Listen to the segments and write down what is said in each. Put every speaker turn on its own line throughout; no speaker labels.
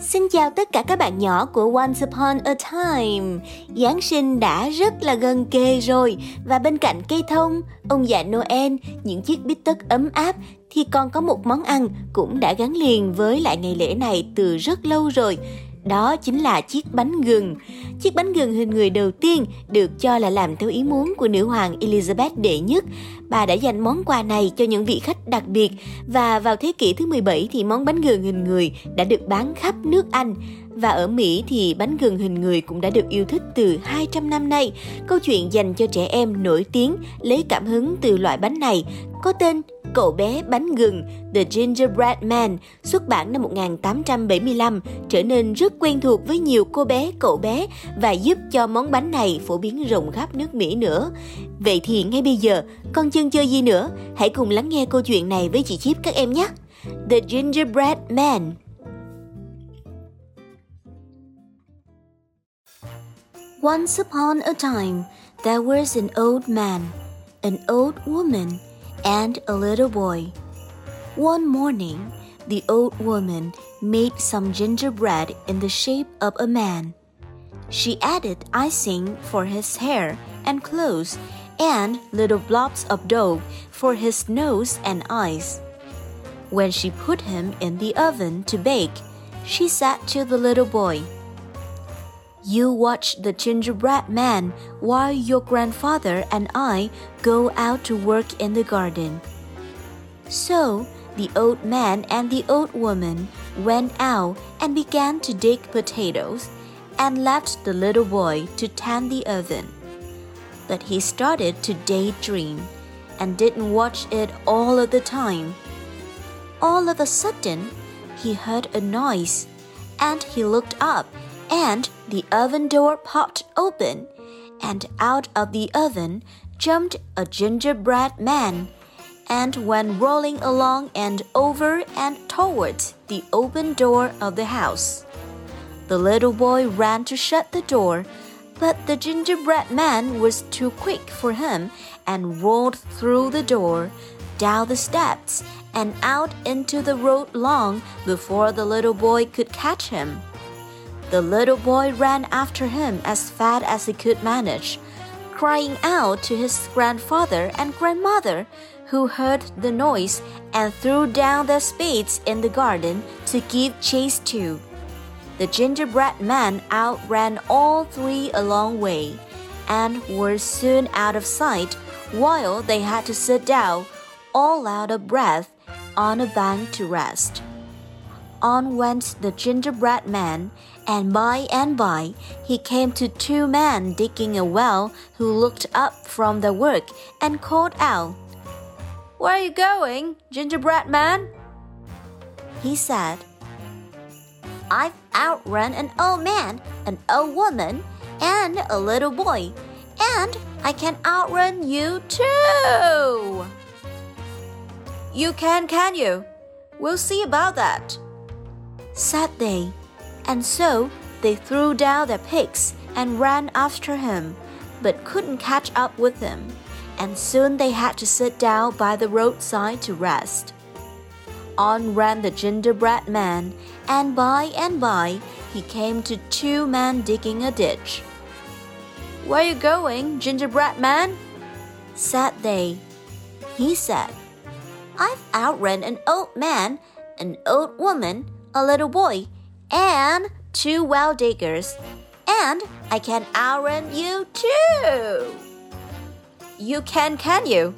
Xin chào tất cả các bạn nhỏ của Once Upon a Time. Giáng sinh đã rất là gần kề rồi và bên cạnh cây thông, ông già Noel, những chiếc bít tất ấm áp thì còn có một món ăn cũng đã gắn liền với lại ngày lễ này từ rất lâu rồi. Đó chính là chiếc bánh gừng. Chiếc bánh gừng hình người đầu tiên được cho là làm theo ý muốn của nữ hoàng Elizabeth đệ nhất. Bà đã dành món quà này cho những vị khách đặc biệt và vào thế kỷ thứ 17 thì món bánh gừng hình người đã được bán khắp nước Anh. Và ở Mỹ thì bánh gừng hình người cũng đã được yêu thích từ 200 năm nay. Câu chuyện dành cho trẻ em nổi tiếng lấy cảm hứng từ loại bánh này có tên Cậu bé bánh gừng The Gingerbread Man xuất bản năm 1875 trở nên rất quen thuộc với nhiều cô bé, cậu bé và giúp cho món bánh này phổ biến rộng khắp nước Mỹ nữa. Vậy thì ngay bây giờ, con chân chơi gì nữa? Hãy cùng lắng nghe câu chuyện này với chị Chip các em nhé. The Gingerbread Man Once upon a time, there was an old man, an old woman, and a little boy. One morning, the old woman made some gingerbread in the shape of a man. She added icing for his hair and clothes and little blobs of dough for his nose and eyes. When she put him in the oven to bake, she said to the little boy, you watch the gingerbread man while your grandfather and I go out to work in the garden. So the old man and the old woman went out and began to dig potatoes and left the little boy to tend the oven. But he started to daydream and didn't watch it all of the time. All of a sudden, he heard a noise and he looked up and the oven door popped open, and out of the oven jumped a gingerbread man and went rolling along and over and towards the open door of the house. The little boy ran to shut the door, but the gingerbread man was too quick for him and rolled through the door, down the steps, and out into the road long before the little boy could catch him. The little boy ran after him as fast as he could manage, crying out to his grandfather and grandmother, who heard the noise and threw down their spades in the garden to give chase to. The gingerbread man outran all three a long way, and were soon out of sight, while they had to sit down, all out of breath, on a bank to rest. On went the gingerbread man, and by and by he came to two men digging a well who looked up from their work and called out, Where are you going, gingerbread man? He said, I've outrun an old man, an old woman, and a little boy, and I can outrun you too. You can, can you? We'll see about that said they. And so they threw down their picks and ran after him, but couldn't catch up with him. And soon they had to sit down by the roadside to rest. On ran the gingerbread man, and by and by he came to two men digging a ditch. Where are you going, gingerbread man? said they. He said, I've outrun an old man, an old woman, a little boy, and two well diggers. And I can outrun you too. You can, can you?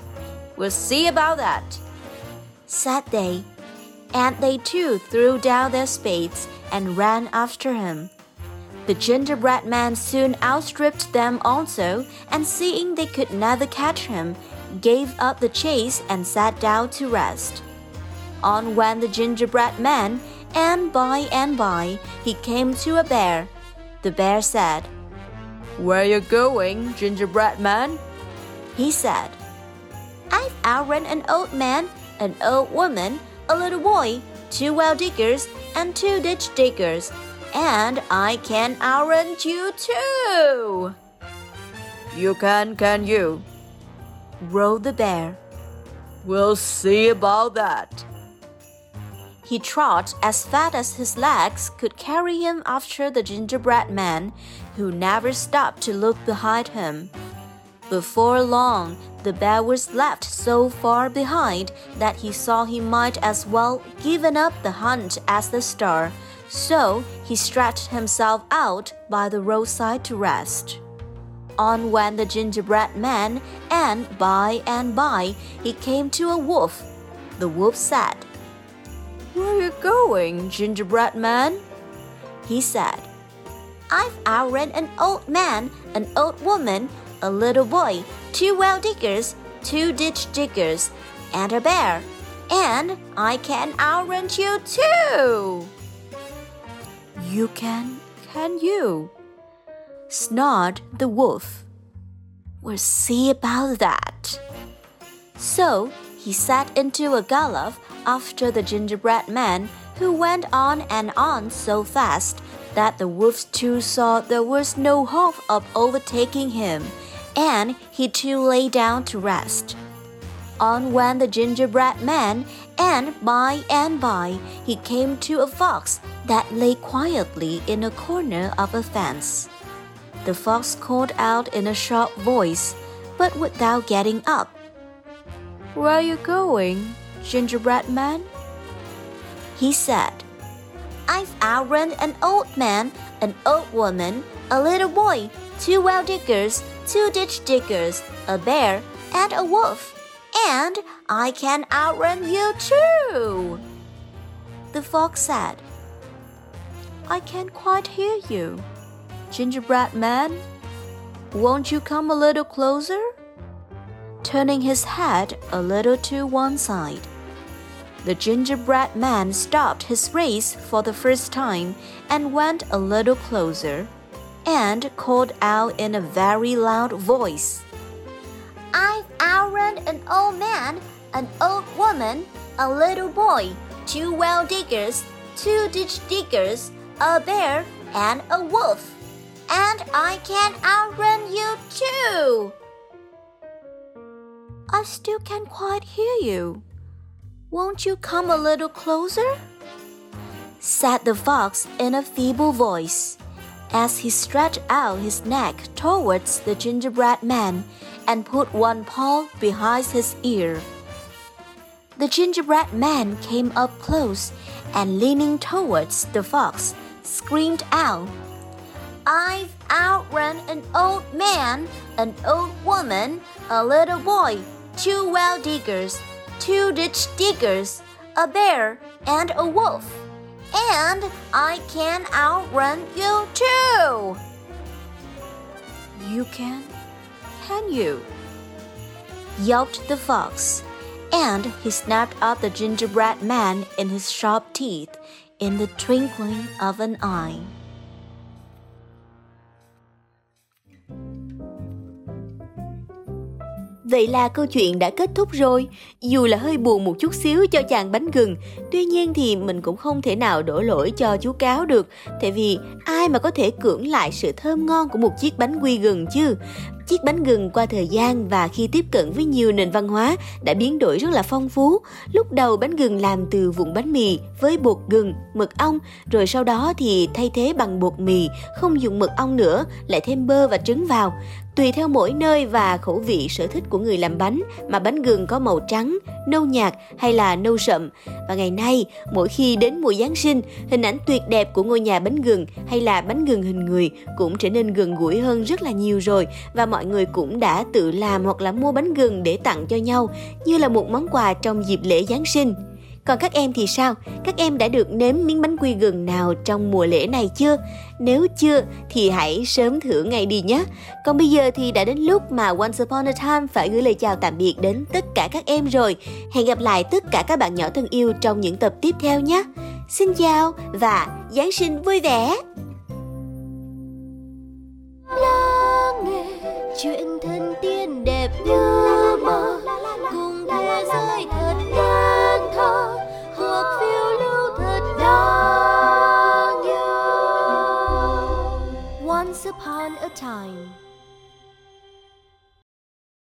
We'll see about that, said they. And they too threw down their spades and ran after him. The gingerbread man soon outstripped them also, and seeing they could never catch him, gave up the chase and sat down to rest. On went the gingerbread man, and by and by he came to a bear. The bear said,
Where you going, gingerbread man?
He said, I've outrun an old man, an old woman, a little boy, two well diggers, and two ditch diggers, and I can outrun you too.
You can, can you?
roared the bear.
We'll see about that.
He trotted as fast as his legs could carry him after the gingerbread man, who never stopped to look behind him. Before long, the bear was left so far behind that he saw he might as well given up the hunt as the star, so he stretched himself out by the roadside to rest. On went the gingerbread man, and by and by he came to a wolf. The wolf said,
going, gingerbread man?
He said, I've outrun an old man, an old woman, a little boy, two well diggers, two ditch diggers, and a bear, and I can outrun you too.
You can, can you?
snarled the wolf. We'll see about that. So he set into a gallop after the gingerbread man, who went on and on so fast that the wolf too saw there was no hope of overtaking him, and he too lay down to rest. On went the gingerbread man, and by and by he came to a fox that lay quietly in a corner of a fence. The fox called out in a sharp voice, but without getting up.
Where are you going, gingerbread man?
He said, I've outrun an old man, an old woman, a little boy, two well diggers, two ditch diggers, a bear, and a wolf, and I can outrun you too. The fox said,
I can't quite hear you. Gingerbread man, won't you come a little closer? Turning his head a little to one side. The gingerbread man stopped his race for the first time and went a little closer and called out in a very loud voice.
I've outrun an old man, an old woman, a little boy, two well diggers, two ditch diggers, a bear, and a wolf. And I can outrun you too.
I still can't quite hear you. Won't you come a little closer?
said the fox in a feeble voice, as he stretched out his neck towards the gingerbread man and put one paw behind his ear. The gingerbread man came up close and leaning towards the fox, screamed out, I've outrun an old man, an old woman, a little boy, two well diggers, two ditch diggers, a bear, and a wolf. And I can outrun you too.
You can? Can you?
yelped the fox, and he snapped up the gingerbread man in his sharp teeth in the twinkling of an eye.
Vậy là câu chuyện đã kết thúc rồi, dù là hơi buồn một chút xíu cho chàng bánh gừng. Tuy nhiên thì mình cũng không thể nào đổ lỗi cho chú cáo được, tại vì ai mà có thể cưỡng lại sự thơm ngon của một chiếc bánh quy gừng chứ. Chiếc bánh gừng qua thời gian và khi tiếp cận với nhiều nền văn hóa đã biến đổi rất là phong phú. Lúc đầu bánh gừng làm từ vụn bánh mì với bột gừng, mật ong, rồi sau đó thì thay thế bằng bột mì, không dùng mật ong nữa, lại thêm bơ và trứng vào. Tùy theo mỗi nơi và khẩu vị sở thích của người làm bánh mà bánh gừng có màu trắng, nâu nhạt hay là nâu sậm. Và ngày nay, mỗi khi đến mùa Giáng sinh, hình ảnh tuyệt đẹp của ngôi nhà bánh gừng hay là bánh gừng hình người cũng trở nên gần gũi hơn rất là nhiều rồi và mọi người cũng đã tự làm hoặc là mua bánh gừng để tặng cho nhau như là một món quà trong dịp lễ Giáng sinh. Còn các em thì sao? Các em đã được nếm miếng bánh quy gừng nào trong mùa lễ này chưa? Nếu chưa, thì hãy sớm thử ngay đi nhé. Còn bây giờ thì đã đến lúc mà Once Upon a Time phải gửi lời chào tạm biệt đến tất cả các em rồi. Hẹn gặp lại tất cả các bạn nhỏ thân yêu trong những tập tiếp theo nhé.
Xin chào và Giáng sinh vui vẻ.
lắng nghe chuyện thế
time